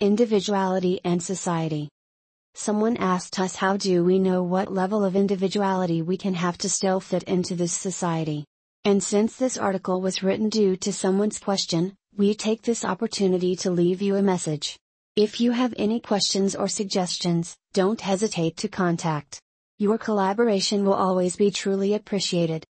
Individuality and Society. Someone asked us how do we know what level of individuality we can have to still fit into this society. And since this article was written due to someone's question, we take this opportunity to leave you a message. If you have any questions or suggestions, don't hesitate to contact. Your collaboration will always be truly appreciated.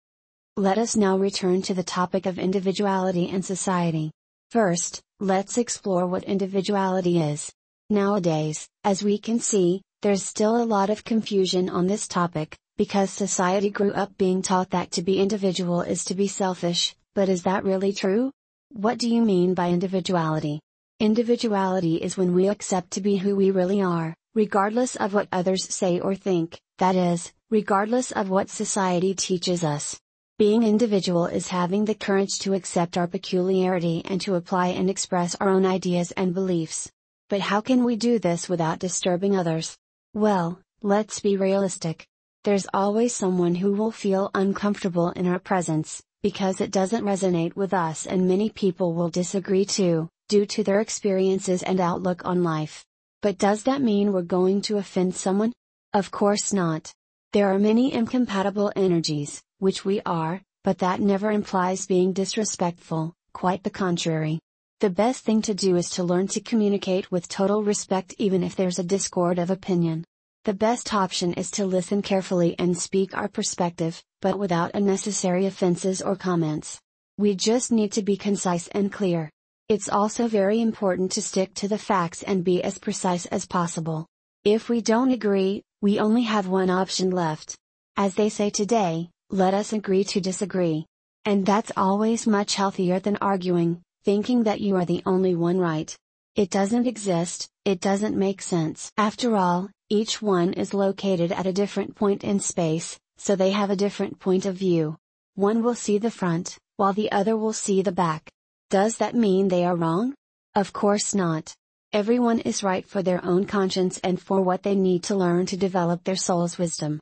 Let us now return to the topic of individuality and society. First, let's explore what individuality is. Nowadays, as we can see, there's still a lot of confusion on this topic, because society grew up being taught that to be individual is to be selfish, but is that really true? What do you mean by individuality? Individuality is when we accept to be who we really are, regardless of what others say or think, that is, regardless of what society teaches us. Being individual is having the courage to accept our peculiarity and to apply and express our own ideas and beliefs. But how can we do this without disturbing others? Well, let's be realistic. There's always someone who will feel uncomfortable in our presence, because it doesn't resonate with us and many people will disagree too, due to their experiences and outlook on life. But does that mean we're going to offend someone? Of course not. There are many incompatible energies, which we are, but that never implies being disrespectful, quite the contrary. The best thing to do is to learn to communicate with total respect even if there's a discord of opinion. The best option is to listen carefully and speak our perspective, but without unnecessary offenses or comments. We just need to be concise and clear. It's also very important to stick to the facts and be as precise as possible. If we don't agree, we only have one option left. As they say today, let us agree to disagree. And that's always much healthier than arguing, thinking that you are the only one right. It doesn't exist, it doesn't make sense. After all, each one is located at a different point in space, so they have a different point of view. One will see the front, while the other will see the back. Does that mean they are wrong? Of course not. Everyone is right for their own conscience and for what they need to learn to develop their soul's wisdom.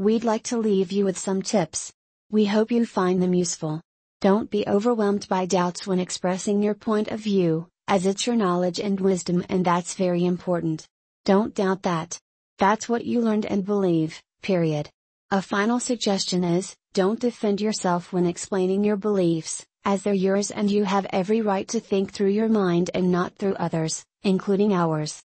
We'd like to leave you with some tips. We hope you find them useful. Don't be overwhelmed by doubts when expressing your point of view, as it's your knowledge and wisdom and that's very important. Don't doubt that. That's what you learned and believe, period. A final suggestion is, don't defend yourself when explaining your beliefs, as they're yours and you have every right to think through your mind and not through others, including ours.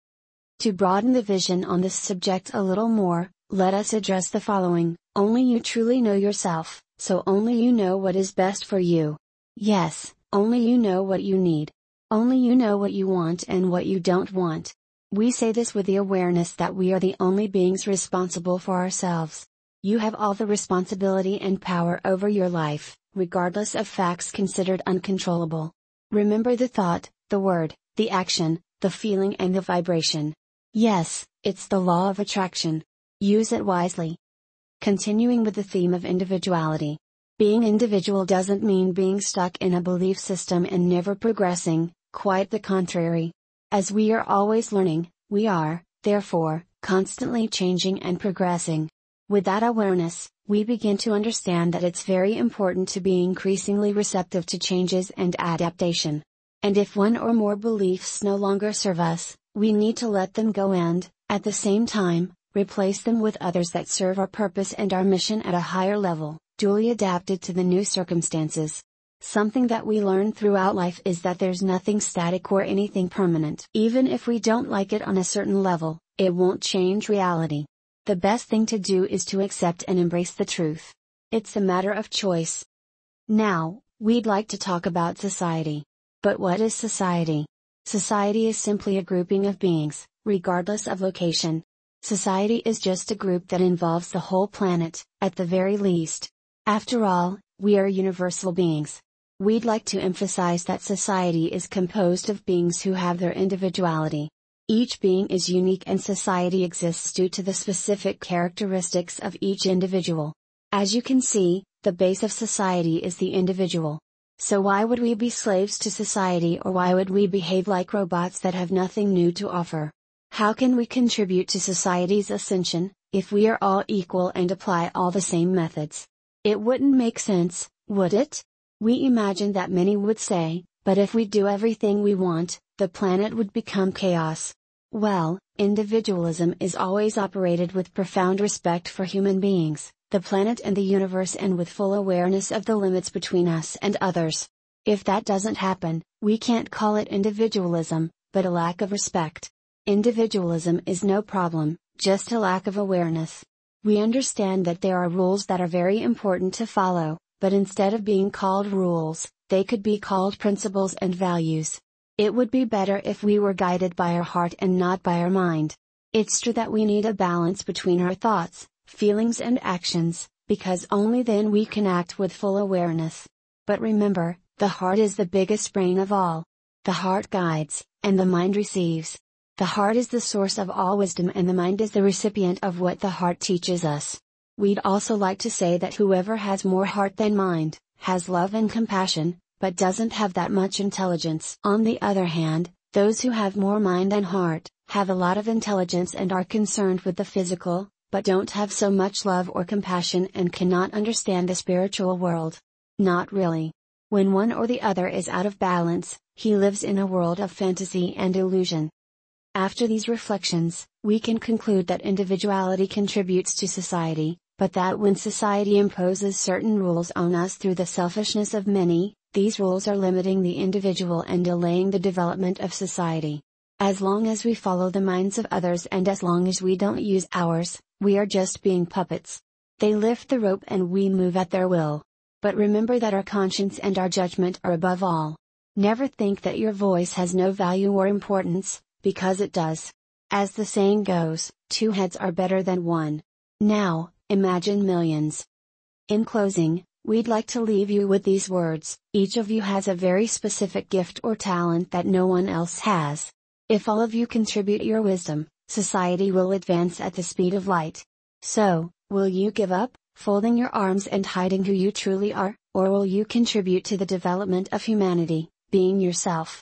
To broaden the vision on this subject a little more, let us address the following Only you truly know yourself, so only you know what is best for you. Yes, only you know what you need. Only you know what you want and what you don't want. We say this with the awareness that we are the only beings responsible for ourselves. You have all the responsibility and power over your life, regardless of facts considered uncontrollable. Remember the thought, the word, the action, the feeling, and the vibration. Yes, it's the law of attraction. Use it wisely. Continuing with the theme of individuality. Being individual doesn't mean being stuck in a belief system and never progressing, quite the contrary. As we are always learning, we are, therefore, constantly changing and progressing. With that awareness, we begin to understand that it's very important to be increasingly receptive to changes and adaptation. And if one or more beliefs no longer serve us, we need to let them go and, at the same time, replace them with others that serve our purpose and our mission at a higher level, duly adapted to the new circumstances. Something that we learn throughout life is that there's nothing static or anything permanent. Even if we don't like it on a certain level, it won't change reality. The best thing to do is to accept and embrace the truth. It's a matter of choice. Now, we'd like to talk about society. But what is society? Society is simply a grouping of beings, regardless of location, Society is just a group that involves the whole planet, at the very least. After all, we are universal beings. We'd like to emphasize that society is composed of beings who have their individuality. Each being is unique and society exists due to the specific characteristics of each individual. As you can see, the base of society is the individual. So why would we be slaves to society or why would we behave like robots that have nothing new to offer? How can we contribute to society's ascension, if we are all equal and apply all the same methods? It wouldn't make sense, would it? We imagine that many would say, but if we do everything we want, the planet would become chaos. Well, individualism is always operated with profound respect for human beings, the planet and the universe and with full awareness of the limits between us and others. If that doesn't happen, we can't call it individualism, but a lack of respect. Individualism is no problem, just a lack of awareness. We understand that there are rules that are very important to follow, but instead of being called rules, they could be called principles and values. It would be better if we were guided by our heart and not by our mind. It's true that we need a balance between our thoughts, feelings and actions, because only then we can act with full awareness. But remember, the heart is the biggest brain of all. The heart guides, and the mind receives. The heart is the source of all wisdom and the mind is the recipient of what the heart teaches us. We'd also like to say that whoever has more heart than mind, has love and compassion, but doesn't have that much intelligence. On the other hand, those who have more mind than heart, have a lot of intelligence and are concerned with the physical, but don't have so much love or compassion and cannot understand the spiritual world. Not really. When one or the other is out of balance, he lives in a world of fantasy and illusion. After these reflections, we can conclude that individuality contributes to society, but that when society imposes certain rules on us through the selfishness of many, these rules are limiting the individual and delaying the development of society. As long as we follow the minds of others and as long as we don't use ours, we are just being puppets. They lift the rope and we move at their will. But remember that our conscience and our judgment are above all. Never think that your voice has no value or importance, because it does. As the saying goes, two heads are better than one. Now, imagine millions. In closing, we'd like to leave you with these words each of you has a very specific gift or talent that no one else has. If all of you contribute your wisdom, society will advance at the speed of light. So, will you give up, folding your arms and hiding who you truly are, or will you contribute to the development of humanity, being yourself?